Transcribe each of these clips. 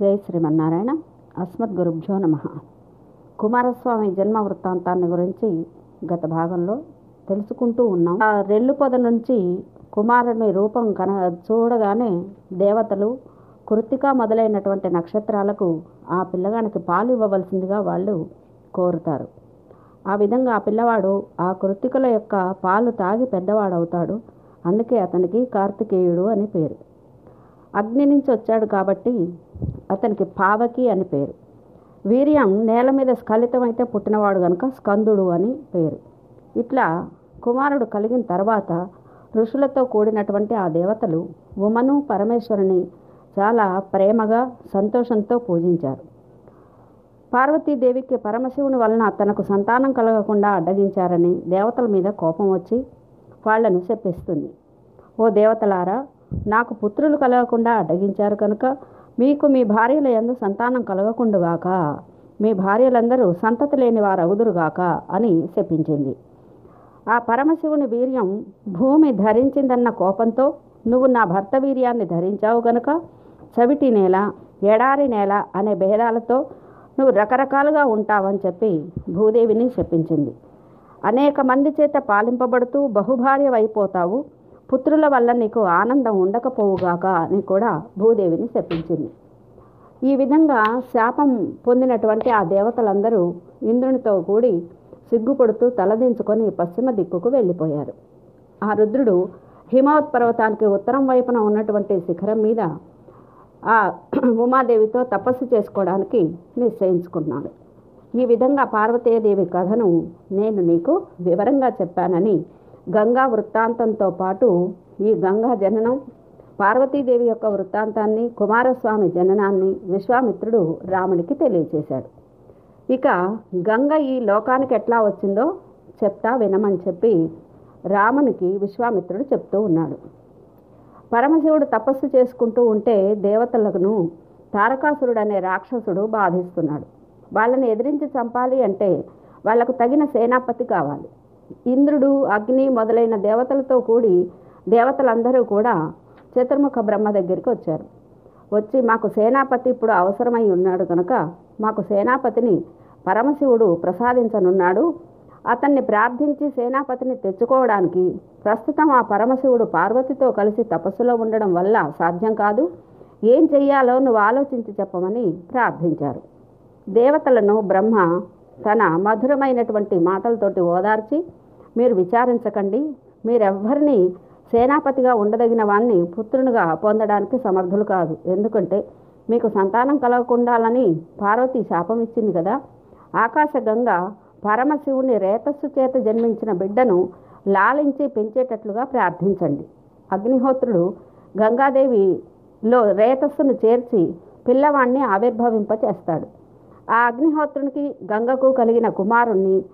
జై శ్రీమన్నారాయణ. అస్మద్ గురుభ్యో నమ. కుమారస్వామి జన్మ వృత్తాంతాన్ని గురించి గత భాగంలో తెలుసుకుంటూ ఉన్నాం. ఆ రెల్లు పొద నుంచి కుమారుని రూపం కన చూడగానే దేవతలు కృతిక మొదలైనటువంటి నక్షత్రాలకు ఆ పిల్లగానికి పాలు ఇవ్వవలసిందిగా వాళ్ళు కోరుతారు. ఆ విధంగా ఆ పిల్లవాడు ఆ కృత్తికల యొక్క పాలు తాగి పెద్దవాడవుతాడు. అందుకే అతనికి కార్తికేయుడు అని పేరు. అగ్ని నుంచి వచ్చాడు కాబట్టి అతనికి పావకి అని పేరు. వీర్యం నేల మీద స్ఖలితమైతే పుట్టినవాడు కనుక స్కందుడు అని పేరు. ఇట్లా కుమారుడు కలిగిన తర్వాత ఋషులతో కూడినటువంటి ఆ దేవతలు ఉమను పరమేశ్వరుని చాలా ప్రేమగా సంతోషంతో పూజించారు. పార్వతీదేవికి పరమశివుని వలన తనకు సంతానం కలగకుండా అడ్డగించారని దేవతల మీద కోపం వచ్చి వాళ్ళను చెప్పిస్తుంది ఓ దేవతలారా నాకు పుత్రులు కలగకుండా అడ్డగించారు కనుక మీకు మీ భార్యల యందు సంతానం కలగకుండుగాక మీ భార్యలందరూ సంతతి లేని వారగుదురుగాక అని శపించింది ఆ పరమశివుని వీర్యం భూమి ధరించిందన్న కోపంతో నువ్వు నా భర్త వీర్యాన్ని ధరించావు గనుక చవిటి నేల ఎడారి నేల అనే భేదాలతో నువ్వు రకరకాలుగా ఉంటావని చెప్పి భూదేవిని శపించింది అనేక మంది చేత పాలింపబడుతూ బహుభార్యవైపోతావు పుత్రుల వల్ల నీకు ఆనందం ఉండకపోవుగాక అని కూడా భూదేవిని శపించింది. ఈ విధంగా శాపం పొందినటువంటి ఆ దేవతలందరూ ఇంద్రునితో కూడి సిగ్గుపడుతూ తలదించుకొని పశ్చిమ దిక్కుకు వెళ్ళిపోయారు. ఆ రుద్రుడు హిమవత్ పర్వతానికి ఉత్తరం వైపున ఉన్నటువంటి శిఖరం మీద ఆ ఉమాదేవితో తపస్సు చేసుకోవడానికి నిశ్చయించుకున్నాడు. ఈ విధంగా పార్వతీదేవి కథను నేను నీకు వివరంగా చెప్పానని గంగా వృత్తాంతంతో పాటు ఈ గంగా జననం పార్వతీదేవి యొక్క వృత్తాంతాన్ని కుమారస్వామి జననాన్ని విశ్వామిత్రుడు రాముడికి తెలియచేశాడు. ఇక గంగ ఈ లోకానికి ఎట్లా వచ్చిందో చెప్తా వినమని చెప్పి రామునికి విశ్వామిత్రుడు చెప్తూ ఉన్నాడు. పరమశివుడు తపస్సు చేసుకుంటూ ఉంటే దేవతలను తారకాసురుడు అనే రాక్షసుడు బాధిస్తున్నాడు. వాళ్ళని ఎదిరించి చంపాలి అంటే వాళ్ళకు తగిన సేనాపతి కావాలి. ఇంద్రుడు అగ్ని మొదలైన దేవతలతో కూడి దేవతలందరూ కూడా చతుర్ముఖ బ్రహ్మ దగ్గరికి వచ్చారు. వచ్చి మాకు సేనాపతి ఇప్పుడు అవసరమై ఉన్నాడు కనుక మాకు సేనాపతిని పరమశివుడు ప్రసాదించనున్నాడు. అతన్ని ప్రార్థించి సేనాపతిని తెచ్చుకోవడానికి ప్రస్తుతం ఆ పరమశివుడు పార్వతితో కలిసి తపస్సులో ఉండడం వల్ల సాధ్యం కాదు. ఏం చెయ్యాలో నువ్వు ఆలోచించి చెప్పమని ప్రార్థించారు. దేవతలను బ్రహ్మ తన మధురమైనటువంటి మాటలతోటి ఓదార్చి మీరు విచారించకండి. మీరెవ్వరిని సేనాపతిగా ఉండదగిన వాణ్ణి పుత్రునిగా పొందడానికి సమర్థులు కాదు. ఎందుకంటే మీకు సంతానం కలగకుండాలని పార్వతి శాపం ఇచ్చింది కదా. ఆకాశగంగ పరమశివుని రేతస్సు చేత జన్మించిన బిడ్డను లాలించి పెంచేటట్లుగా ప్రార్థించండి. అగ్నిహోత్రుడు గంగాదేవిలో రేతస్సును చేర్చి పిల్లవాణ్ణి ఆవిర్భవింప చేస్తాడు ఆ అగ్నిహోత్రునికి గంగకు కలిగిన కుమారుణ్ణి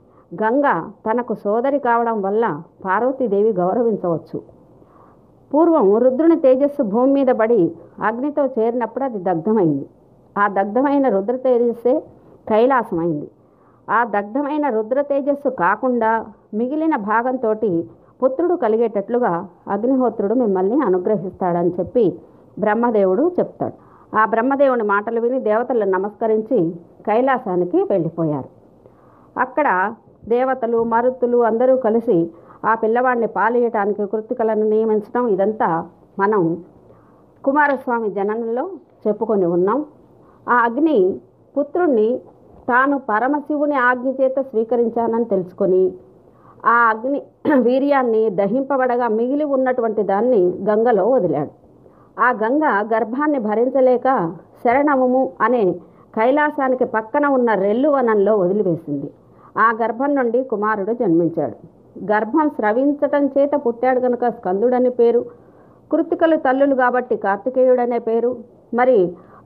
గంగ తనకు సోదరి కావడం వల్ల పార్వతీదేవి గౌరవించవచ్చు. పూర్వం రుద్రుని తేజస్సు భూమి మీద పడి అగ్నితో చేరినప్పుడు అది దగ్ధమైంది. ఆ దగ్ధమైన రుద్ర తేజస్సే కైలాసమైంది. ఆ దగ్ధమైన రుద్ర తేజస్సు కాకుండా మిగిలిన భాగంతో పుత్రుడు కలిగేటట్లుగా అగ్నిహోత్రుడు మిమ్మల్ని అనుగ్రహిస్తాడని చెప్పి బ్రహ్మదేవుడు చెప్తాడు. ఆ బ్రహ్మదేవుని మాటలు విని దేవతలను నమస్కరించి కైలాసానికి వెళ్ళిపోయారు. అక్కడ దేవతలు మరుతులు అందరూ కలిసి ఆ పిల్లవాడిని పాలియటానికి కృతికలను నియమించడం ఇదంతా మనం కుమారస్వామి జననంలో చెప్పుకొని ఉన్నాం. ఆ అగ్ని పుత్రుణ్ణి తాను పరమశివుని ఆజ్ఞ చేత స్వీకరించానని తెలుసుకొని ఆ అగ్ని వీర్యాన్ని దహింపబడగా మిగిలి ఉన్నటువంటి దాన్ని గంగలో వదిలాడు. ఆ గంగ గర్భాన్ని భరించలేక శరణముము అనే కైలాసానికి పక్కన ఉన్న రెల్లు వనంలో వదిలివేసింది. ఆ గర్భం నుండి కుమారుడు జన్మించాడు. గర్భం స్రవించటం చేత పుట్టాడు కనుక స్కందుడని పేరు కృతికలు తల్లులు కాబట్టి కార్తికేయుడనే పేరు మరి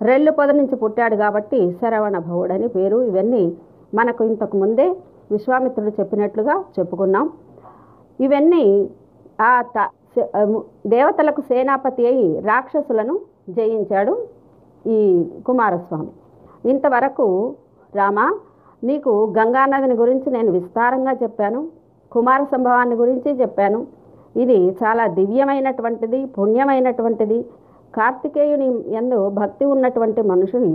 రెల్లు పొద నుంచి పుట్టాడు కాబట్టి శరవణ భవుడని పేరు. ఇవన్నీ మనకు ఇంతకు ముందే విశ్వామిత్రుడు చెప్పినట్లుగా చెప్పుకున్నాం. ఇవన్నీ ఆ త దేవతలకు సేనాపతి అయి రాక్షసులను జయించాడు ఈ కుమారస్వామి. ఇంతవరకు రామ నీకు గంగానదిని గురించి నేను విస్తారంగా చెప్పాను కుమార సంభవాన్ని గురించి చెప్పాను. ఇది చాలా దివ్యమైనటువంటిది పుణ్యమైనటువంటిది. కార్తికేయుని ఎందు భక్తి ఉన్నటువంటి మనుషుని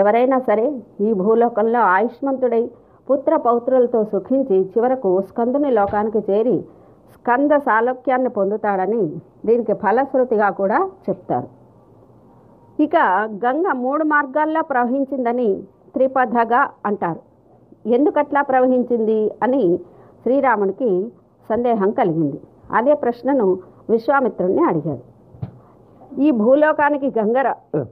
ఎవరైనా సరే ఈ భూలోకంలో ఆయుష్మంతుడై పుత్ర పౌత్రులతో సుఖించి చివరకు స్కందుని లోకానికి చేరి స్కంద సాలోక్యాన్ని పొందుతాడని దీనికి ఫలశ్రుతిగా కూడా చెప్తారు. ఇక గంగ మూడు మార్గాల్లో ప్రవహించిందని త్రిపథగా అంటారు. ఎందుకట్లా ప్రవహించింది అని శ్రీరామునికి సందేహం కలిగింది. అదే ప్రశ్నను విశ్వామిత్రుణ్ణి అడిగాడు. ఈ భూలోకానికి గంగ రా-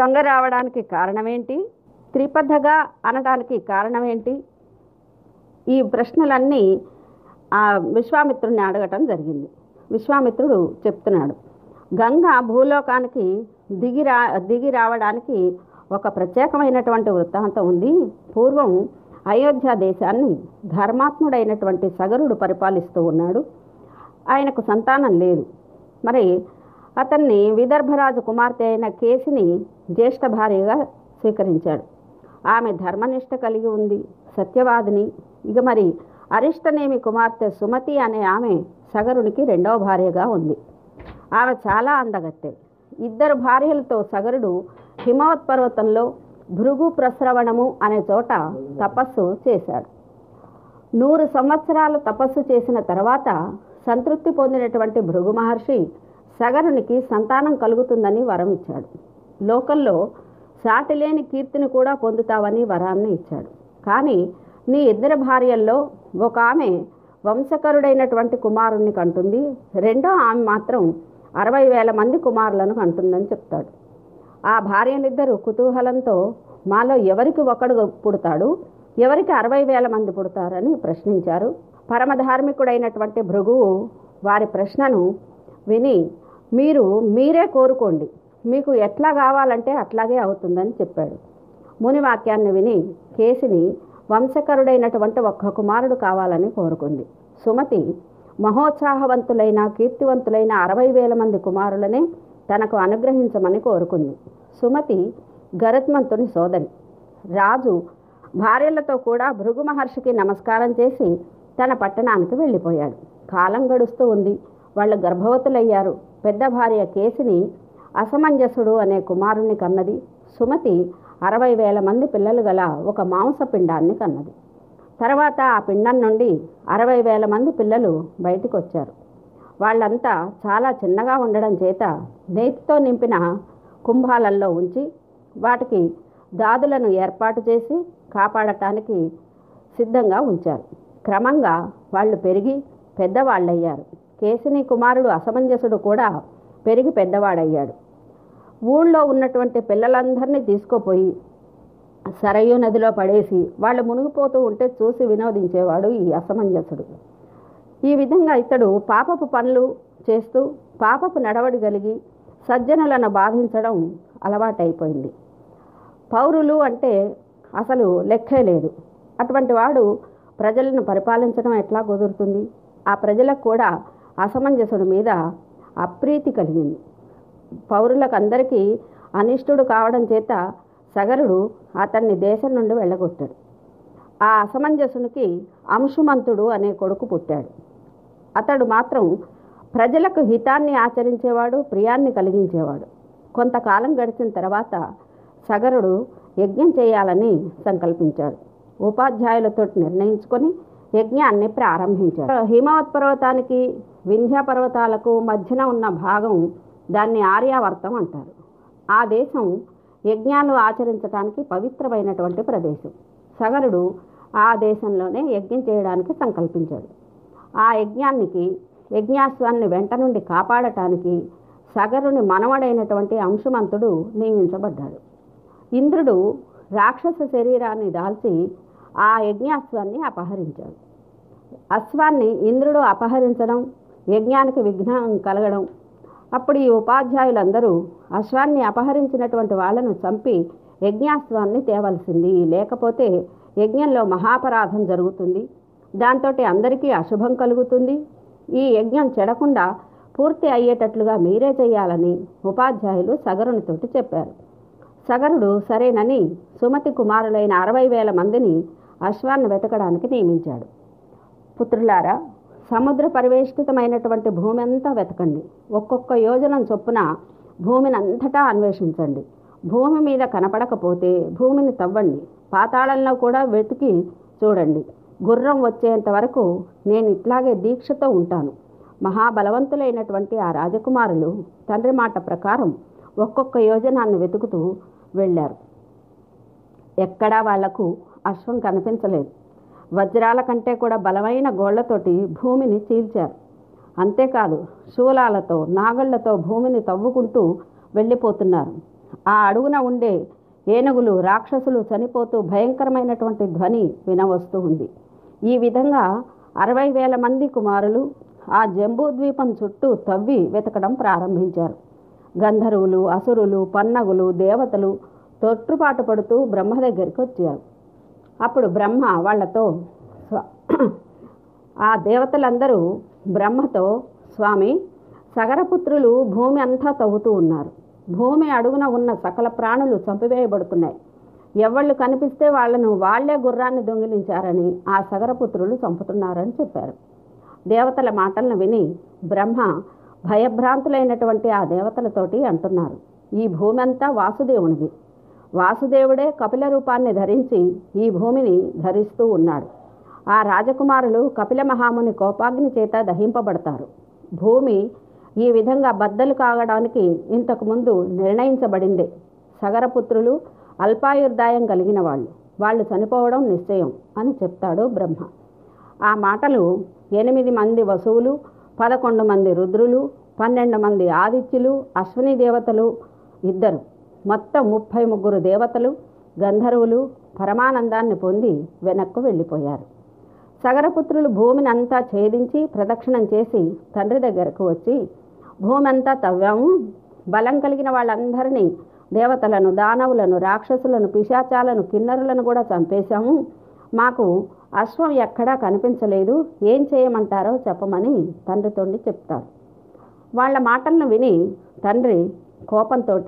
గంగ రావడానికి కారణమేంటి? త్రిపథగా అనడానికి కారణమేంటి? ఈ ప్రశ్నలన్నీ ఆ విశ్వామిత్రుడిని అడగటం జరిగింది. విశ్వామిత్రుడు చెప్తున్నాడు గంగ భూలోకానికి దిగి రా దిగి రావడానికి ఒక ప్రత్యేకమైనటువంటి వృత్తాంతం ఉంది. పూర్వం అయోధ్య దేశాన్ని ధర్మాత్ముడైనటువంటి సగరుడు పరిపాలిస్తూ ఉన్నాడు. ఆయనకు సంతానం లేదు. మరి అతన్ని విదర్భరాజు కుమార్తె అయిన కేసిని జ్యేష్ఠ భార్యగా స్వీకరించాడు. ఆమె ధర్మనిష్ట కలిగి ఉంది సత్యవాదిని. ఇక మరి అరిష్టనేమి కుమార్తె సుమతి అనే ఆమె సగరునికి రెండవ భార్యగా ఉంది. ఆమె చాలా అందగత్తె. ఇద్దరు భార్యలతో సగరుడు హిమవత్ పర్వతంలో భృగు ప్రస్రవణము అనే చోట తపస్సు చేశాడు. నూరు సంవత్సరాలు తపస్సు చేసిన తర్వాత సంతృప్తి పొందినటువంటి భృగు మహర్షి సగరునికి సంతానం కలుగుతుందని వరం ఇచ్చాడు. లోకంలో సాటిలేని కీర్తిని కూడా పొందుతావని వరాన్ని ఇచ్చాడు. కానీ నీ ఇద్దరు భార్యల్లో ఒక ఆమె వంశకరుడైనటువంటి కుమారుణ్ణి కంటుంది. రెండో ఆమె మాత్రం అరవై వేల మంది కుమారులను కంటుందని చెప్తాడు. ఆ భార్యలిద్దరూ కుతూహలంతో మాలో ఎవరికి ఒకడు పుడతాడు? ఎవరికి అరవై వేల మంది పుడతారని ప్రశ్నించారు. పరమధార్మికుడైనటువంటి భృగువు వారి ప్రశ్నను విని మీరు మీరే కోరుకోండి. మీకు ఎట్లా కావాలంటే అట్లాగే అవుతుందని చెప్పాడు. ముని వాక్యాన్ని విని కేసిని వంశకరుడైనటువంటి ఒక్క కుమారుడు కావాలని కోరుకుంది. సుమతి మహోత్సాహవంతులైన కీర్తివంతులైన అరవై వేల మంది కుమారులనే తనకు అనుగ్రహించమని కోరుకుంది. సుమతి గరత్మంతుని సోదరి. రాజు భార్యలతో కూడా భృగు మహర్షికి నమస్కారం చేసి తన పట్టణానికి వెళ్ళిపోయాడు. కాలం గడుస్తూ ఉంది. వాళ్ళు గర్భవతులయ్యారు. పెద్ద భార్య కేసిని అసమంజసుడు అనే కుమారుణ్ణి కన్నది. సుమతి అరవై వేల మంది పిల్లలు గల ఒక మాంసపిండాన్ని కన్నది. తర్వాత ఆ పిండం నుండి అరవై వేల మంది పిల్లలు బయటికి వచ్చారు వాళ్ళంతా చాలా చిన్నగా ఉండడం చేత నేతితో నింపిన కుంభాలల్లో ఉంచి వాటికి దాదులను ఏర్పాటు చేసి కాపాడటానికి సిద్ధంగా ఉంచారు. క్రమంగా వాళ్ళు పెరిగి పెద్దవాళ్ళయ్యారు. కేసిని కుమారుడు అసమంజసుడు కూడా పెరిగి పెద్దవాడయ్యాడు. ఊళ్ళో ఉన్నటువంటి పిల్లలందరినీ తీసుకుపోయి సరయూ నదిలో పడేసి వాళ్ళు మునిగిపోతూ ఉంటే చూసి వినోదించేవాడు ఈ అసమంజసుడు. ఈ విధంగా ఇతడు పాపపు పనులు చేస్తూ పాపపు నడవడి కలిగి సజ్జనులను బాధించడం అలవాటైపోయింది. పౌరులు అంటే అసలు లెక్కే లేదు. అటువంటి వాడు ప్రజలను పరిపాలించడం ఎట్లా కుదురుతుంది? ఆ ప్రజలకు కూడా అసమంజసుడి మీద అప్రీతి కలిగింది. పౌరులకు అందరికీ అనిష్టుడు కావడం చేత సగరుడు అతన్ని దేశం నుండి వెళ్ళగొట్టాడు. ఆ అసమంజసునికి అంశుమంతుడు అనే కొడుకు పుట్టాడు. అతడు మాత్రం ప్రజలకు హితాన్ని ఆచరించేవాడు ప్రియాన్ని కలిగించేవాడు. కొంతకాలం గడిచిన తర్వాత సగరుడు యజ్ఞం చేయాలని సంకల్పించాడు. ఉపాధ్యాయులతో నిర్ణయించుకొని యజ్ఞాన్ని ప్రారంభించాడు. హిమవత్ పర్వతానికి వింధ్య పర్వతాలకు మధ్యన ఉన్న భాగం దాన్ని ఆర్యావర్తం అంటారు. ఆ దేశం యజ్ఞాలు ఆచరించడానికి పవిత్రమైనటువంటి ప్రదేశం. సగరుడు ఆ దేశంలోనే యజ్ఞం చేయడానికి సంకల్పించాడు. ఆ యజ్ఞానికి యజ్ఞాశ్వాన్ని వెంట నుండి కాపాడటానికి సగరుని మనవడైనటువంటి అంశమంతుడు నియమించబడ్డాడు. ఇంద్రుడు రాక్షస శరీరాన్ని దాల్చి ఆ యజ్ఞాశ్వాన్ని అపహరించాడు. అశ్వాన్ని ఇంద్రుడు అపహరించడం యజ్ఞానికి విఘ్నం కలగడం అప్పుడు ఈ ఉపాధ్యాయులందరూ అశ్వాన్ని అపహరించినటువంటి వాళ్ళను చంపి యజ్ఞాశ్వాన్ని తేవలసింది. లేకపోతే యజ్ఞంలో మహాపరాధం జరుగుతుంది. దాంతో అందరికీ అశుభం కలుగుతుంది. ఈ యజ్ఞం చెడకుండా పూర్తి అయ్యేటట్లుగా మీరే చేయాలని ఉపాధ్యాయులు సగరునితోటి చెప్పారు. సగరుడు సరేనని సుమతి కుమారులైన అరవై వేల మందిని అశ్వాన్ని వెతకడానికి నియమించాడు. పుత్రులారా సముద్ర పరివేష్టితమైనటువంటి భూమి అంతా వెతకండి. ఒక్కొక్క యోజనం చొప్పున భూమిని అంతటా అన్వేషించండి. భూమి మీద కనపడకపోతే భూమిని తవ్వండి. పాతాళంలో కూడా వెతికి చూడండి. గుర్రం వచ్చేంత వరకు నేను ఇట్లాగే దీక్షతో ఉంటాను. మహాబలవంతులైనటువంటి ఆ రాజకుమారులు తండ్రి మాట ప్రకారం ఒక్కొక్క యోజనాన్ని వెతుకుతూ వెళ్ళారు. ఎక్కడా వాళ్ళకు అశ్వం కనిపించలేదు. వజ్రాల కంటే కూడా బలమైన గోళ్ళతోటి భూమిని చీల్చారు. అంతేకాదు శూలాలతో నాగళ్ళతో భూమిని తవ్వుకుంటూ వెళ్ళిపోతున్నారు. ఆ అడుగున ఉండే ఏనుగులు రాక్షసులు చనిపోతూ భయంకరమైనటువంటి ధ్వని వినవస్తూ ఉంది. ఈ విధంగా అరవై వేల మంది కుమారులు ఆ జంబూ ద్వీపం చుట్టూ తవ్వి వెతకడం ప్రారంభించారు. గంధర్వులు అసురులు పన్నగులు దేవతలు తొట్టుపాటు పడుతూ బ్రహ్మ దగ్గరికి వచ్చారు. అప్పుడు బ్రహ్మ వాళ్ళతో ఆ దేవతలందరూ బ్రహ్మతో స్వామి సగరపుత్రులు భూమి అంతా తవ్వుతూ ఉన్నారు. భూమి అడుగున ఉన్న సకల ప్రాణులు చంపివేయబడుతున్నాయి. ఎవళ్ళు కనిపిస్తే వాళ్ళను వాళ్ళే గుర్రాన్ని దొంగిలించారని ఆ సగరపుత్రులు చంపుతున్నారని చెప్పారు. దేవతల మాటలను విని బ్రహ్మ భయభ్రాంతులైనటువంటి ఆ దేవతలతోటి అంటున్నారు. ఈ భూమి అంతా వాసుదేవునిది. వాసుదేవుడే కపిల రూపాన్ని ధరించి ఈ భూమిని ధరిస్తూ ఉన్నాడు. ఆ రాజకుమారులు కపిల మహాముని కోపాగ్ని చేత దహింపబడతారు. భూమి ఈ విధంగా బద్దలు కాగడానికి ఇంతకుముందు నిర్ణయించబడిందే. సగరపుత్రులు అల్పాయుర్దాయం కలిగిన వాళ్ళు. వాళ్ళు చనిపోవడం నిశ్చయం అని చెప్తాడు బ్రహ్మ. ఆ మాటలు ఎనిమిది మంది వసువులు పదకొండు మంది రుద్రులు పన్నెండు మంది ఆదిత్యులు అశ్విని దేవతలు ఇద్దరు. మొత్తం ముప్పై ముగ్గురు దేవతలు గంధర్వులు పరమానందాన్ని పొంది వెనక్కు వెళ్ళిపోయారు. సగరపుత్రులు భూమిని అంతా ఛేదించి ప్రదక్షిణం చేసి తండ్రి దగ్గరకు వచ్చి భూమి అంతా తవ్వాము. బలం కలిగిన వాళ్ళందరినీ దేవతలను దానవులను రాక్షసులను పిశాచాలను కిన్నరులను కూడా చంపేశాము. మాకు అశ్వం ఎక్కడా కనిపించలేదు. ఏం చేయమంటారో చెప్పమని తండ్రితోండి చెప్తారు. వాళ్ళ మాటలను విని తండ్రి కోపంతో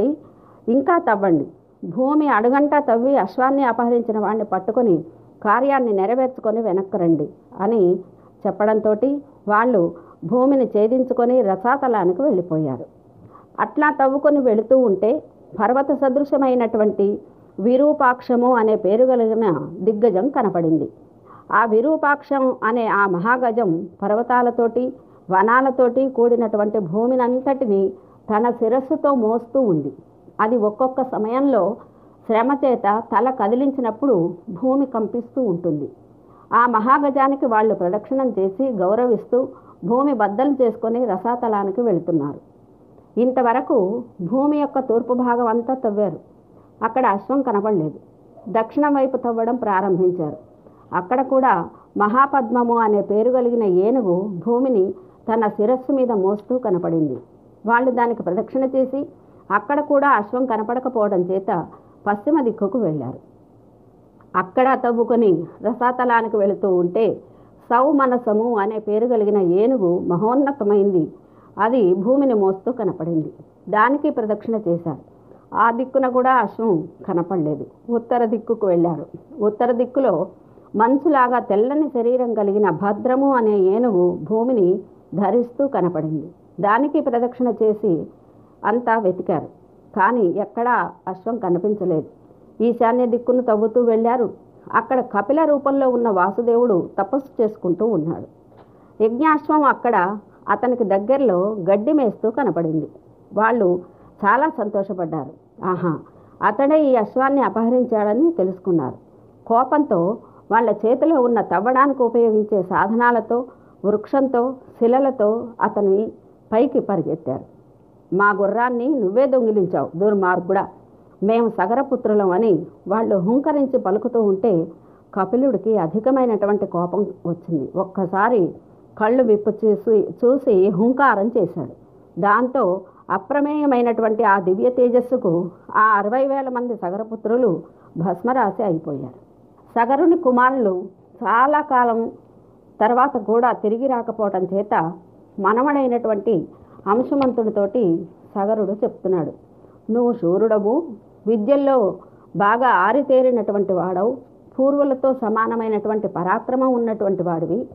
ఇంకా తవ్వండి. భూమి అడుగంటా తవ్వి అశ్వాన్ని అపహరించిన వాడిని పట్టుకొని కార్యాన్ని నెరవేర్చుకొని వెనక్కి రండి అని చెప్పడంతో వాళ్ళు భూమిని ఛేదించుకొని రసాతలానికి వెళ్ళిపోయారు. అట్లా తవ్వుకొని వెళుతూ ఉంటే పర్వత సదృశమైనటువంటి విరూపాక్షము అనే పేరు కలిగిన దిగ్గజం కనపడింది. ఆ విరూపాక్షం అనే ఆ మహాగజం పర్వతాలతోటి వనాలతోటి కూడినటువంటి భూమినంతటిని తన శిరస్సుతో మోస్తూ ఉంది. అది ఒక్కొక్క సమయంలో శ్రమ చేత తల కదిలించినప్పుడు భూమి కంపిస్తూ ఉంటుంది. ఆ మహాగజానికి వాళ్ళు ప్రదక్షిణం చేసి గౌరవిస్తూ భూమి బద్దలు చేసుకొని రసాతలానికి వెళుతున్నారు. ఇంతవరకు భూమి యొక్క తూర్పు భాగం అంతా తవ్వారు. అక్కడ అశ్వం కనపడలేదు దక్షిణం వైపు తవ్వడం ప్రారంభించారు. అక్కడ కూడా మహాపద్మము అనే పేరు కలిగిన ఏనుగు భూమిని తన శిరస్సు మీద మోస్తూ కనపడింది. వాళ్ళు దానికి ప్రదక్షిణ చేసి అక్కడ కూడా అశ్వం కనపడకపోవడం చేత పశ్చిమ దిక్కుకు వెళ్ళారు. అక్కడ తవ్వుకొని రసాతలానికి వెళుతూ ఉంటే సౌమనసము అనే పేరు కలిగిన ఏనుగు మహోన్నతమైంది. అది భూమిని మోస్తూ కనపడింది. దానికి ప్రదక్షిణ చేశారు. ఆ దిక్కున కూడా అశ్వం కనపడలేదు. ఉత్తర దిక్కుకు వెళ్ళారు. ఉత్తర దిక్కులో మంచులాగా తెల్లని శరీరం కలిగిన భద్రము అనే ఏనుగు భూమిని ధరిస్తూ కనపడింది. దానికి ప్రదక్షిణ చేసి అంతా వెతికారు. కానీ ఎక్కడా అశ్వం కనిపించలేదు. ఈశాన్య దిక్కును తవ్వుతూ వెళ్ళారు. అక్కడ కపిల రూపంలో ఉన్న వాసుదేవుడు తపస్సు చేసుకుంటూ ఉన్నాడు. యజ్ఞాశ్వం అక్కడ అతనికి దగ్గరలో గడ్డి మేస్తూ కనపడింది. వాళ్ళు చాలా సంతోషపడ్డారు. ఆహా అతడే ఈ అశ్వాన్ని అపహరించాడని తెలుసుకున్నారు. కోపంతో వాళ్ళ చేతిలో ఉన్న తవ్వడానికి ఉపయోగించే సాధనాలతో వృక్షంతో శిలలతో అతని పైకి పరిగెత్తారు. మా గుర్రాన్ని నువ్వే దొంగిలించావు. దుర్మార్గుడా. మేము సగరపుత్రులం అని వాళ్ళు హుంకరించి పలుకుతూ ఉంటే కపిలుడికి అధికమైనటువంటి కోపం వచ్చింది. ఒక్కసారి కళ్ళు విప్పు చేసి చూసి హుంకారం చేశాడు. దాంతో అప్రమేయమైనటువంటి ఆ దివ్య తేజస్సుకు ఆ అరవై వేల మంది సగరపుత్రులు భస్మరాశి అయిపోయారు. సగరుని కుమారులు చాలా కాలం తర్వాత కూడా తిరిగి రాకపోవటం చేత మనవడైనటువంటి అంశమంతుడితోటి సగరుడు చెప్తున్నాడు. నువ్వు శూరుడవు. విద్యల్లో బాగా ఆరితేరినటువంటి వాడవు. పూర్వులతో సమానమైనటువంటి పరాక్రమం ఉన్నటువంటి వాడివి.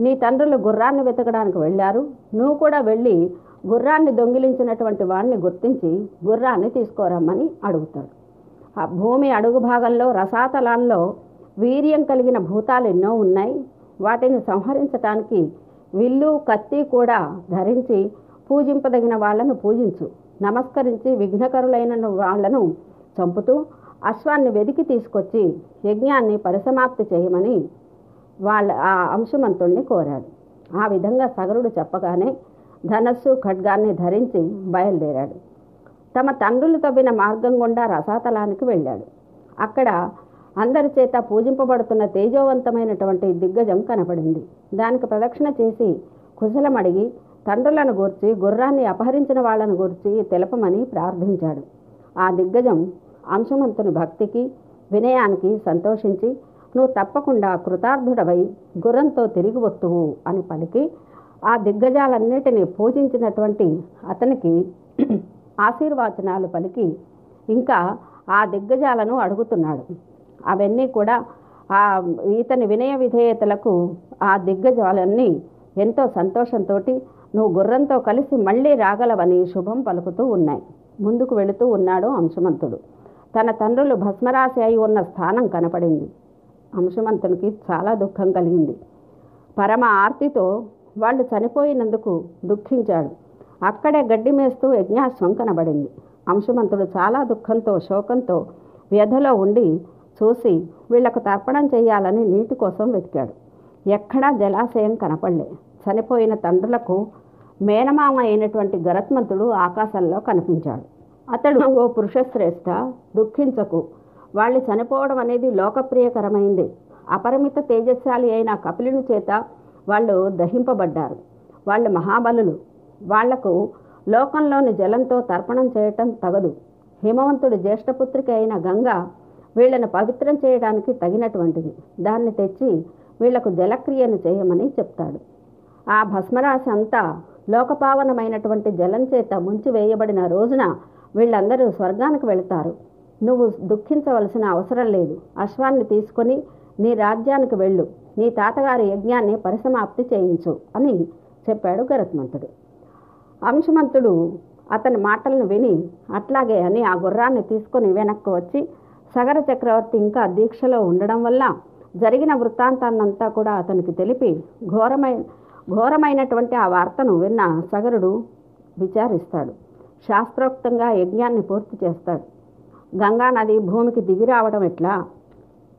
నీ తండ్రులు గుర్రాన్ని వెతకడానికి వెళ్ళారు. నువ్వు కూడా వెళ్ళి గుర్రాన్ని దొంగిలించినటువంటి వాడిని గుర్తించి గుర్రాన్ని తీసుకురమ్మని అడుగుతాడు. ఆ భూమి అడుగు భాగంలో రసాతలాల్లో వీర్యం కలిగిన భూతాలు ఎన్నో ఉన్నాయి. వాటిని సంహరించటానికి విల్లు కత్తి కూడా ధరించి పూజింపదగిన వాళ్ళను పూజించు. నమస్కరించి విఘ్నకరులైన వాళ్ళను చంపుతూ అశ్వాన్ని వెదికి తీసుకొచ్చి యజ్ఞాన్ని పరిసమాప్తి చేయమని వాళ్ళ ఆ అంశమంతుణ్ణి కోరాడు. ఆ విధంగా సగరుడు చెప్పగానే ధనస్సు ఖడ్గాన్ని ధరించి బయలుదేరాడు. తమ తండ్రులు తవ్విన మార్గం గుండా రసాతలానికి వెళ్ళాడు. అక్కడ అందరి చేత పూజింపబడుతున్న తేజోవంతమైనటువంటి దిగ్గజం కనపడింది. దానికి ప్రదక్షిణ చేసి కుశలం అడిగి తండ్రులను గూర్చి గుర్రాన్ని అపహరించిన వాళ్ళను గూర్చి తెలపమని ప్రార్థించాడు. ఆ దిగ్గజం అంశమంతుని భక్తికి వినయానికి సంతోషించి నువ్వు తప్పకుండా కృతార్థుడవై గుర్రంతో తిరిగి వస్తువు అని పలికి ఆ దిగ్గజాలన్నిటినీ పూజించినటువంటి అతనికి ఆశీర్వచనాలు పలికి ఇంకా ఆ దిగ్గజాలను అడుగుతున్నాడు. అవన్నీ కూడా ఆ ఇతని వినయ విధేయతలకు ఆ దిగ్గజాలన్నీ ఎంతో సంతోషంతో నువ్వు గుర్రంతో కలిసి మళ్ళీ రాగలవని శుభం పలుకుతూ ఉన్నాయి. ముందుకు వెళుతూ ఉన్నాడు అంశమంతుడు. తన తండ్రులు భస్మరాశి అయి ఉన్న స్థానం కనపడింది. అంశమంతునికి చాలా దుఃఖం కలిగింది. పరమ ఆర్తితో వాళ్ళు చనిపోయినందుకు దుఃఖించాడు. అక్కడే గడ్డి మేస్తూ యజ్ఞాశ్వం కనబడింది అంశమంతుడు చాలా దుఃఖంతో శోకంతో వ్యధలో ఉండి చూసి వీళ్ళకు తర్పణం చేయాలని నీటి కోసం వెతికాడు. ఎక్కడా జలాశయం కనపడలే. చనిపోయిన తండ్రులకు మేనమామ అయినటువంటి గరత్మంతుడు ఆకాశంలో కనిపించాడు. అతడు ఓ పురుషశ్రేష్ట దుఃఖించకు. వాళ్ళు చనిపోవడం అనేది లోకప్రియకరమైంది. అపరిమిత తేజస్శాలి అయిన కపిలుని చేత వాళ్ళు దహింపబడ్డారు. వాళ్ళు మహాబలులు. వాళ్ళకు లోకంలోని జలంతో తర్పణం చేయటం తగదు. హిమవంతుడి జ్యేష్ఠపుత్రిక అయిన గంగ వీళ్ళను పవిత్రం చేయడానికి తగినటువంటిది. దాన్ని తెచ్చి వీళ్ళకు జలక్రియను చేయమని చెప్తాడు. ఆ భస్మరాశి అంతా లోకపావనమైనటువంటి జలం చేత ముంచి వేయబడిన రోజున వీళ్ళందరూ స్వర్గానికి వెళతారు. నువ్వు దుఃఖించవలసిన అవసరం లేదు. అశ్వాన్ని తీసుకొని నీ రాజ్యానికి వెళ్ళు. నీ తాతగారి యజ్ఞాన్ని పరిసమాప్తి చేయించు అని చెప్పాడు గరత్మంతుడు. అంశమంతుడు అతని మాటలను విని అట్లాగే అని ఆ గుర్రాన్ని తీసుకొని వెనక్కి వచ్చి సగర చక్రవర్తి ఇంకా దీక్షలో ఉండడం వల్ల జరిగిన వృత్తాంతాన్నంతా కూడా అతనికి తెలిపి ఘోరమైన ఘోరమైనటువంటి ఆ వార్తను విన్న సగరుడు విచారిస్తాడు. శాస్త్రోక్తంగా యజ్ఞాన్ని పూర్తి చేస్తాడు. గంగా నది భూమికి దిగి రావడం ఎట్లా?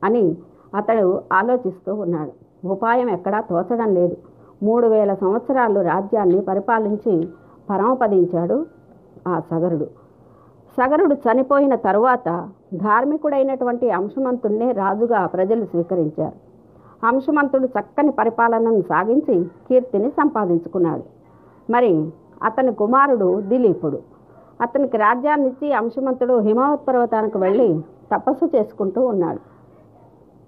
అని అతడు ఆలోచిస్తూ ఉన్నాడు. ఉపాయం ఎక్కడా తోచడం లేదు. మూడు వేల సంవత్సరాలు రాజ్యాన్ని పరిపాలించి పరమపదించాడు ఆ సగరుడు. సగరుడు చనిపోయిన తరువాత ధార్మికుడైనటువంటి అంశమంతుణ్ణే రాజుగా ప్రజలు స్వీకరించారు. అంశమంతుడు చక్కని పరిపాలనను సాగించి కీర్తిని సంపాదించుకున్నాడు. మరి అతని కుమారుడు దిలీపుడు. అతనికి రాజ్యాన్నిచ్చి అంశమంతుడు హిమావత్ పర్వతానికి వెళ్ళి తపస్సు చేసుకుంటూ ఉన్నాడు.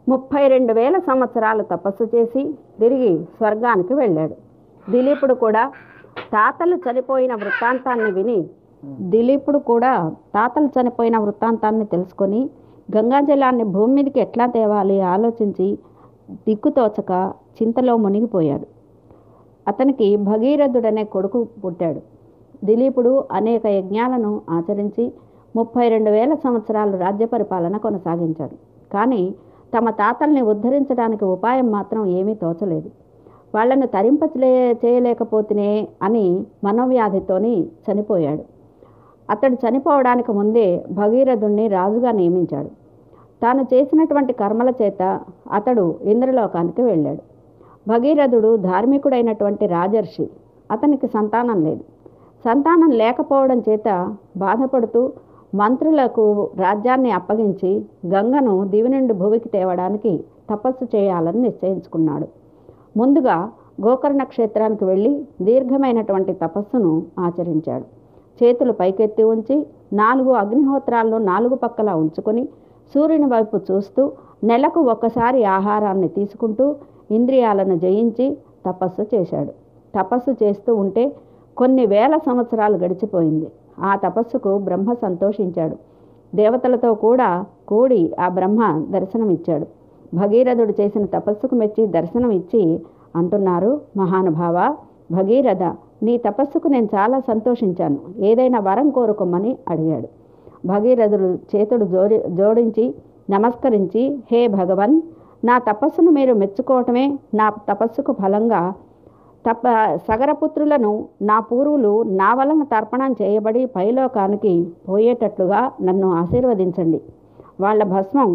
ముప్పై రెండు వేల సంవత్సరాలు తపస్సు చేసి తిరిగి స్వర్గానికి వెళ్ళాడు. దిలీపుడు కూడా తాతలు చనిపోయిన వృత్తాంతాన్ని విని దిలీపుడు కూడా తాతలు చనిపోయిన వృత్తాంతాన్ని తెలుసుకొని గంగాజలాన్ని భూమి మీదకి ఎట్లా తేవాలి ఆలోచించి దిక్కుతోచక చింతలో మునిగిపోయాడు. అతనికి భగీరథుడనే కొడుకు పుట్టాడు. దిలీపుడు అనేక యజ్ఞాలను ఆచరించి ముప్పై రెండు వేల సంవత్సరాలు రాజ్య పరిపాలన కొనసాగించాడు. కానీ తమ తాతల్ని ఉద్ధరించడానికి ఉపాయం మాత్రం ఏమీ తోచలేదు. వాళ్ళను తరింపలే చేయలేకపోతేనే అని మనోవ్యాధితోని చనిపోయాడు. అతడు చనిపోవడానికి ముందే భగీరథుణ్ణి రాజుగా నియమించాడు. తాను చేసినటువంటి కర్మల చేత అతడు ఇంద్రలోకానికి వెళ్ళాడు. భగీరథుడు ధార్మికుడైనటువంటి రాజర్షి అతనికి సంతానం లేదు. సంతానం లేకపోవడం చేత బాధపడుతూ మంత్రులకు రాజ్యాన్ని అప్పగించి గంగను దివి నుండి భూమికి తేవడానికి తపస్సు చేయాలని నిశ్చయించుకున్నాడు. ముందుగా గోకర్ణ క్షేత్రానికి వెళ్ళి దీర్ఘమైనటువంటి తపస్సును ఆచరించాడు. చేతులు పైకెత్తి ఉంచి నాలుగు అగ్నిహోత్రాలను నాలుగు పక్కల ఉంచుకొని సూర్యుని వైపు చూస్తూ నెలకు ఒక్కసారి ఆహారాన్ని తీసుకుంటూ ఇంద్రియాలను జయించి తపస్సు చేశాడు. తపస్సు చేస్తూ ఉంటే కొన్ని వేల సంవత్సరాలు గడిచిపోయింది. ఆ తపస్సుకు బ్రహ్మ సంతోషించాడు. దేవతలతో కూడా కూడి ఆ బ్రహ్మ దర్శనమిచ్చాడు. భగీరథుడు చేసిన తపస్సుకు మెచ్చి దర్శనం ఇచ్చి అంటున్నారు మహానుభావ భగీరథ నీ తపస్సుకు నేను చాలా సంతోషించాను. ఏదైనా వరం కోరుకోమని అడిగాడు. భగీరథుడు చేతుడు జోడి జోడించి నమస్కరించి హే భగవన్ నా తపస్సును మీరు మెచ్చుకోవటమే నా తపస్సుకు ఫలంగా. తప్ప సగరపుత్రులను నా పూర్వులు నా వలన తర్పణం చేయబడి పైలోకానికి పోయేటట్లుగా నన్ను ఆశీర్వదించండి. వాళ్ళ భస్మం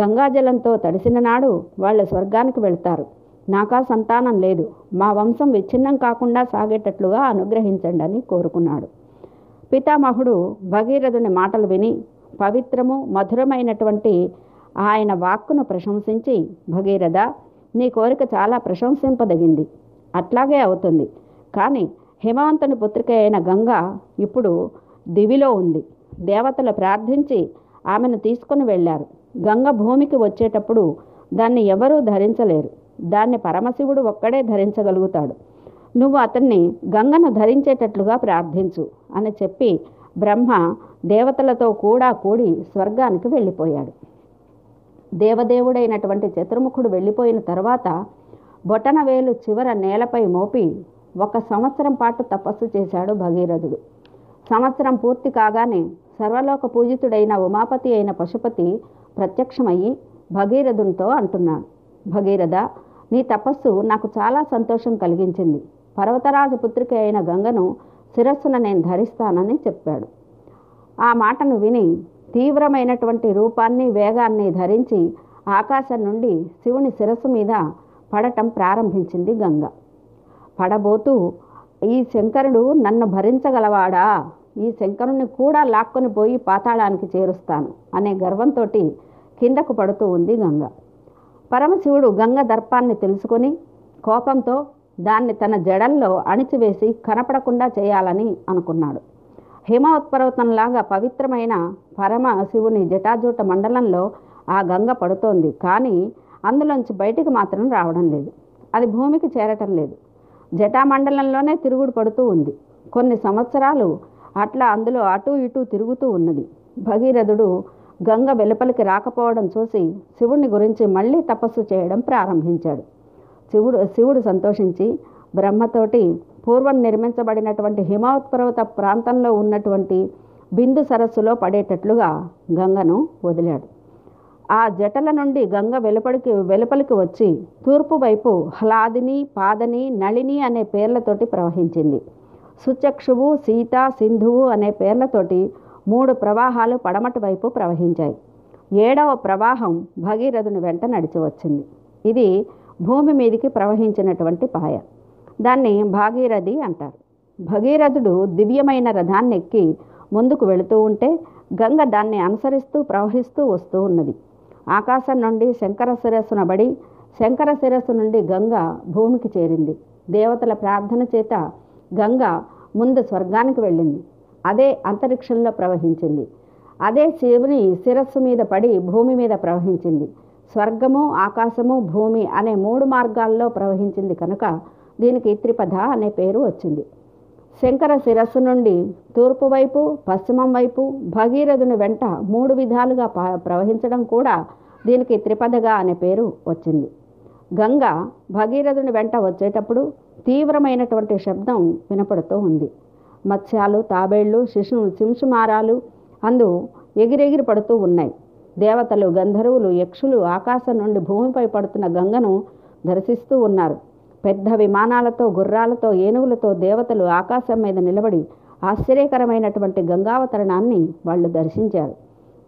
గంగాజలంతో తడిసిన నాడు వాళ్ళ స్వర్గానికి వెళ్తారు. నాకా సంతానం లేదు. మా వంశం విచ్ఛిన్నం కాకుండా సాగేటట్లుగా అనుగ్రహించండి అని కోరుకున్నాడు. పితామహుడు భగీరథుని మాటలు విని పవిత్రము మధురమైనటువంటి ఆయన వాక్కును ప్రశంసించి భగీరథ నీ కోరిక చాలా ప్రశంసింపదగింది. అట్లాగే అవుతుంది. కానీ హిమవంతుని పుత్రిక అయిన గంగ ఇప్పుడు దివిలో ఉంది. దేవతలు ప్రార్థించి ఆమెను తీసుకుని వెళ్ళారు. గంగ భూమికి వచ్చేటప్పుడు దాన్ని ఎవరూ ధరించలేరు. దాన్ని పరమశివుడు ఒక్కడే ధరించగలుగుతాడు. నువ్వు అతన్ని గంగను ధరించేటట్లుగా ప్రార్థించు అని చెప్పి బ్రహ్మ దేవతలతో కూడా కూడి స్వర్గానికి వెళ్ళిపోయాడు. దేవదేవుడైనటువంటి చతుర్ముఖుడు వెళ్ళిపోయిన తర్వాత బొటనవేలు చివర నేలపై మోపి ఒక సంవత్సరం పాటు తపస్సు చేశాడు భగీరథుడు. సంవత్సరం పూర్తి కాగానే సర్వలోక పూజితుడైన ఉమాపతి అయిన పశుపతి ప్రత్యక్షమయ్యి భగీరథునితో అంటున్నాడు. భగీరథ నీ తపస్సు నాకు చాలా సంతోషం కలిగించింది. పర్వతరాజు పుత్రిక అయిన గంగను శిరస్సున నేను ధరిస్తానని చెప్పాడు. ఆ మాటను విని తీవ్రమైనటువంటి రూపాన్ని వేగాన్ని ధరించి ఆకాశం నుండి శివుని శిరస్సు మీద పడటం ప్రారంభించింది గంగ. పడబోతూ ఈ శంకరుడు నన్ను భరించగలవాడా? ఈ శంకరుని కూడా లాక్కొని పోయి పాతాళానికి చేరుస్తాను అనే గర్వంతో కిందకు పడుతూ ఉంది గంగ. పరమశివుడు గంగ దర్పాన్ని తెలుసుకొని కోపంతో దాన్ని తన జడల్లో అణిచివేసి కనపడకుండా చేయాలని అనుకున్నాడు. హిమవత్పర్వతంలాగా పవిత్రమైన పరమ శివుని జటాజూట మండలంలో ఆ గంగ పడుతోంది. కానీ అందులోంచి బయటికి మాత్రం రావడం లేదు. అది భూమికి చేరటం లేదు. జటామండలంలోనే తిరుగుడు పడుతూ ఉంది. కొన్ని సంవత్సరాలు అట్లా అందులో అటు ఇటు తిరుగుతూ ఉన్నది. భగీరథుడు గంగ వెలుపలికి రాకపోవడం చూసి శివుణ్ణి గురించి మళ్ళీ తపస్సు చేయడం ప్రారంభించాడు. శివుడు శివుడు సంతోషించి బ్రహ్మతోటి పూర్వం నిర్మించబడినటువంటి హిమవత్పర్వత ప్రాంతంలో ఉన్నటువంటి బిందు సరస్సులో పడేటట్లుగా గంగను వదిలాడు. ఆ జటల నుండి గంగ వెలుపలికి వెలుపలికి వచ్చి తూర్పు వైపు హ్లాదిని పాదని నళిని అనే పేర్లతోటి ప్రవహించింది. సుచక్షువు సీత సింధువు అనే పేర్లతోటి మూడు ప్రవాహాలు పడమటి వైపు ప్రవహించాయి. ఏడవ ప్రవాహం భగీరథుని వెంట నడిచి వచ్చింది. ఇది భూమి మీదికి ప్రవహించినటువంటి పాయ. దాన్ని భాగీరథి అంటారు. భగీరథుడు దివ్యమైన రథాన్ని ఎక్కి ముందుకు వెళుతూ ఉంటే గంగ దాన్ని అనుసరిస్తూ ప్రవహిస్తూ వస్తూ ఉన్నది. ఆకాశం నుండి శంకర శిరస్సున బడి శంకర శిరస్సు నుండి గంగ భూమికి చేరింది. దేవతల ప్రార్థన చేత గంగ ముందు స్వర్గానికి వెళ్ళింది. అదే అంతరిక్షంలో ప్రవహించింది. అదే శివుని శిరస్సు మీద పడి భూమి మీద ప్రవహించింది. స్వర్గము ఆకాశము భూమి అనే మూడు మార్గాల్లో ప్రవహించింది కనుక దీనికి త్రిపథ అనే పేరు వచ్చింది. శంకర శిరస్సు నుండి తూర్పు వైపు పశ్చిమం వైపు భగీరథుని వెంట మూడు విధాలుగా ప- ప్రవహించడం కూడా దీనికి త్రిపదగా అనే పేరు వచ్చింది. గంగ భగీరథుని వెంట వచ్చేటప్పుడు తీవ్రమైనటువంటి శబ్దం వినపడుతూ ఉంది. మత్స్యాలు తాబేళ్ళు శిశు సింసుమారాలు అందు ఎగిరెగిరి పడుతూ ఉన్నాయి. దేవతలు గంధర్వులు యక్షులు ఆకాశం నుండి భూమిపై పడుతున్న గంగను దర్శిస్తూ ఉన్నారు. పెద్ద విమానాలతో గుర్రాలతో ఏనుగులతో దేవతలు ఆకాశం మీద నిలబడి ఆశ్చర్యకరమైనటువంటి గంగావతరణాన్ని వాళ్ళు దర్శించారు.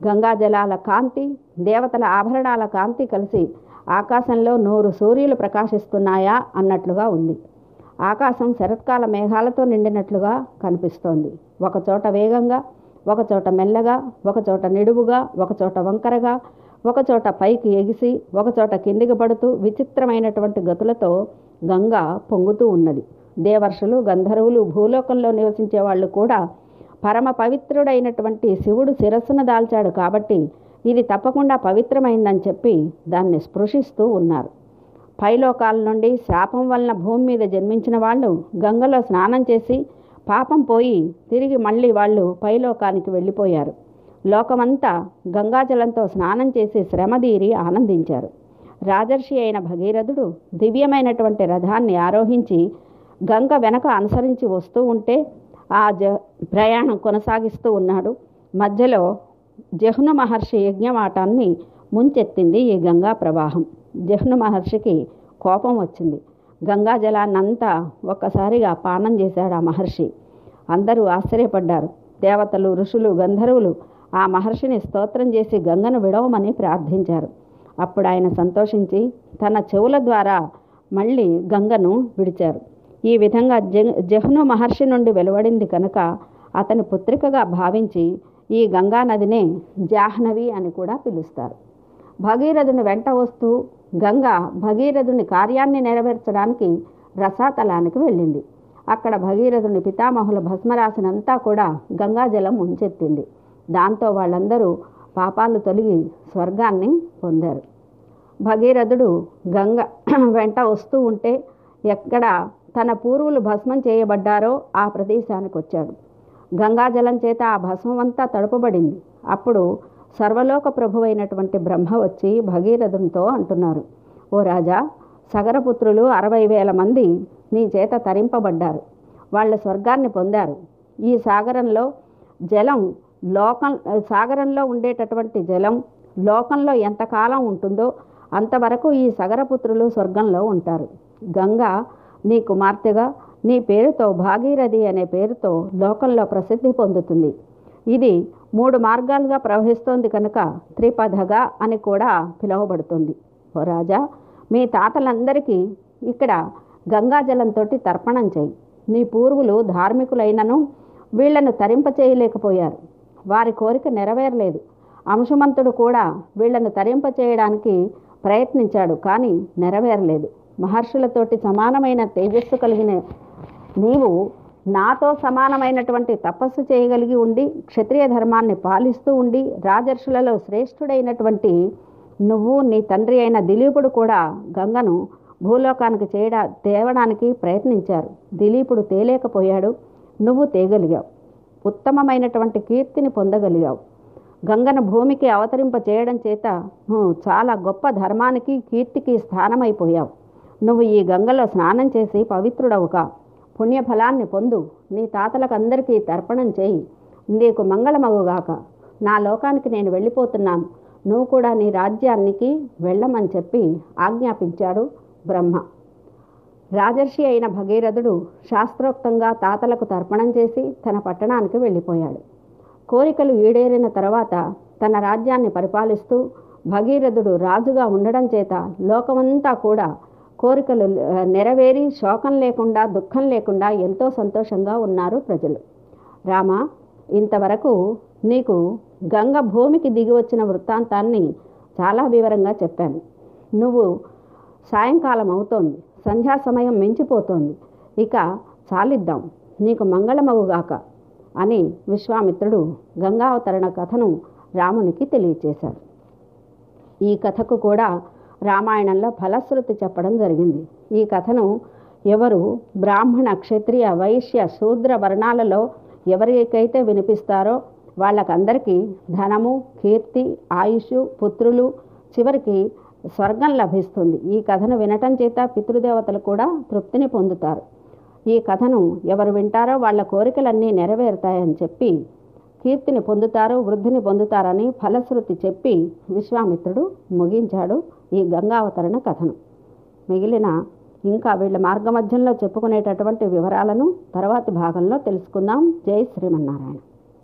గంగా జలాల కాంతి దేవతల ఆభరణాల కాంతి కలిసి ఆకాశంలో నూరు సూర్యులు ప్రకాశిస్తున్నాయా అన్నట్లుగా ఉంది. ఆకాశం శరత్కాల మేఘాలతో నిండినట్లుగా కనిపిస్తోంది. ఒకచోట వేగంగా ఒకచోట మెల్లగా ఒకచోట నిడువుగా ఒకచోట వంకరగా ఒకచోట పైకి ఎగిసి ఒకచోట కిందికి పడుతూ విచిత్రమైనటువంటి గతులతో గంగ పొంగుతూ ఉన్నది. దేవర్షులు గంధర్వులు భూలోకంలో నివసించే వాళ్ళు కూడా పరమ పవిత్రుడైనటువంటి శివుడు శిరస్సును దాల్చాడు కాబట్టి ఇది తప్పకుండా పవిత్రమైందని చెప్పి దాన్ని స్పృశిస్తూ ఉన్నారు. పైలోకాల నుండి శాపం వలన భూమి మీద జన్మించిన వాళ్ళు గంగలో స్నానం చేసి పాపం పోయి తిరిగి మళ్ళీ వాళ్ళు పైలోకానికి వెళ్ళిపోయారు. లోకమంతా గంగాజలంతో స్నానం చేసి శ్రమదీరి ఆనందించారు. రాజర్షి అయిన భగీరథుడు దివ్యమైనటువంటి రథాన్ని ఆరోహించి గంగ వెనక అనుసరించి వస్తూ ఉంటే ఆ జ ప్రయాణం కొనసాగిస్తూ ఉన్నాడు. మధ్యలో జహ్ను మహర్షి యజ్ఞవాటాన్ని ముంచెత్తింది ఈ గంగా ప్రవాహం. జహ్ను మహర్షికి కోపం వచ్చింది. గంగాజలాన్నంతా ఒక్కసారిగా పానం చేశాడు ఆ మహర్షి. అందరూ ఆశ్చర్యపడ్డారు. దేవతలు ఋషులు గంధర్వులు ఆ మహర్షిని స్తోత్రం చేసి గంగను విడవమని ప్రార్థించారు. అప్పుడు ఆయన సంతోషించి తన చెవుల ద్వారా మళ్ళీ గంగను విడిచారు. ఈ విధంగా జహ్ను మహర్షి నుండి వెలువడింది కనుక అతని పుత్రికగా భావించి ఈ గంగానదినే జాహ్నవి అని కూడా పిలుస్తారు. భగీరథుని వెంట వస్తూ గంగ భగీరథుని కార్యాన్ని నెరవేర్చడానికి రసాతలానికి వెళ్ళింది. అక్కడ భగీరథుని పితామహుల భస్మరాశినంతా కూడా గంగాజలం ముంచెత్తింది. దాంతో వాళ్ళందరూ పాపాలు తొలగి స్వర్గాన్ని పొందారు. భగీరథుడు గంగ వెంట వస్తూ ఉంటే ఎక్కడ తన పూర్వులు భస్మం చేయబడ్డారో ఆ ప్రదేశానికి వచ్చాడు గంగాజలం చేత ఆ భస్మం అంతా తడుపబడింది. అప్పుడు సర్వలోక ప్రభువైనటువంటి బ్రహ్మ వచ్చి భగీరథంతో అంటున్నారు. ఓ రాజా సగరపుత్రులు అరవై వేల మంది నీ చేత తరింపబడ్డారు. వాళ్ళ స్వర్గాన్ని పొందారు. ఈ సాగరంలో జలం లోకం సాగరంలో ఉండేటటువంటి జలం లోకంలో ఎంతకాలం ఉంటుందో అంతవరకు ఈ సగరపుత్రులు స్వర్గంలో ఉంటారు. గంగ నీ కుమార్తెగా నీ పేరుతో భాగీరథి అనే పేరుతో లోకంలో ప్రసిద్ధి పొందుతుంది. ఇది మూడు మార్గాలుగా ప్రవహిస్తోంది కనుక త్రిపథగా అని కూడా పిలువబడుతుంది. ఓ రాజా మీ తాతలందరికీ ఇక్కడ గంగాజలంతో తర్పణం చేయి. నీ పూర్వులు ధార్మికులైనను వీళ్ళను తరింప చేయలేకపోయారు. వారి కోరిక నెరవేరలేదు. అంశమంతుడు కూడా వీళ్ళను తరింప చేయడానికి ప్రయత్నించాడు కానీ నెరవేరలేదు. మహర్షులతోటి సమానమైన తేజస్సు కలిగిన నీవు నాతో సమానమైనటువంటి తపస్సు చేయగలిగి ఉండి క్షత్రియ ధర్మాన్ని పాలిస్తూ ఉండి రాజర్షులలో శ్రేష్ఠుడైనటువంటి నువ్వు నీ తండ్రి అయిన దిలీపుడు కూడా గంగను భూలోకానికి చేయడా తేవడానికి ప్రయత్నించారు. దిలీపుడు తేలేకపోయాడు. నువ్వు తేగలిగావు. ఉత్తమమైనటువంటి కీర్తిని పొందగలిగావు. గంగను భూమికి అవతరింప చేయడం చేత నువ్వు చాలా గొప్ప ధర్మానికి కీర్తికి స్థానమైపోయావు. నువ్వు ఈ గంగలో స్నానం చేసి పవిత్రుడవుగా పుణ్యఫలాన్ని పొందు. నీ తాతలకు అందరికీ తర్పణం చేయి. నీకు మంగళమగుగాక. నా లోకానికి నేను వెళ్ళిపోతున్నాను. నువ్వు కూడా నీ రాజ్యానికి వెళ్ళమని చెప్పి ఆజ్ఞాపించాడు బ్రహ్మ. రాజర్షి అయిన భగీరథుడు శాస్త్రోక్తంగా తాతలకు తర్పణం చేసి తన పట్టణానికి వెళ్ళిపోయాడు. కోరికలు ఈడేరిన తర్వాత తన రాజ్యాన్ని పరిపాలిస్తూ భగీరథుడు రాజుగా ఉండడం చేత లోకమంతా కూడా కోరికలు నెరవేరి శోకం లేకుండా దుఃఖం లేకుండా ఎంతో సంతోషంగా ఉన్నారు ప్రజలు. రామ ఇంతవరకు నీకు గంగ భూమికి దిగి వచ్చిన వృత్తాంతాన్ని చాలా వివరంగా చెప్పాను. నువ్వు సాయంకాలం అవుతోంది సంధ్యా సమయం మించిపోతోంది ఇక చాలిద్దాం నీకు మంగళమగుగాక అని విశ్వామిత్రుడు గంగావతరణ కథను రామునికి తెలియచేశాడు ఈ కథకు కూడా రామాయణంలో ఫలశ్రుతి చెప్పడం జరిగింది. ఈ కథను ఎవరు బ్రాహ్మణ క్షత్రియ వైశ్య శూద్ర వర్ణాలలో ఎవరికైతే వినిపిస్తారో వాళ్ళకందరికీ ధనము కీర్తి ఆయుష్ పుత్రులు చివరికి స్వర్గం లభిస్తుంది. ఈ కథను వినటం చేత పితృదేవతలు కూడా తృప్తిని పొందుతారు. ఈ కథను ఎవరు వింటారో వాళ్ళ కోరికలన్నీ నెరవేరుతాయని చెప్పి కీర్తిని పొందుతారు వృద్ధిని పొందుతారని ఫలశ్రుతి చెప్పి విశ్వామిత్రుడు ముగించాడు ఈ గంగావతరణ కథను. మిగిలిన ఇంకా వీళ్ళ మార్గమధ్యంలో చెప్పుకునేటటువంటి వివరాలను తర్వాతి భాగంలో తెలుసుకుందాం. జై శ్రీమన్నారాయణ.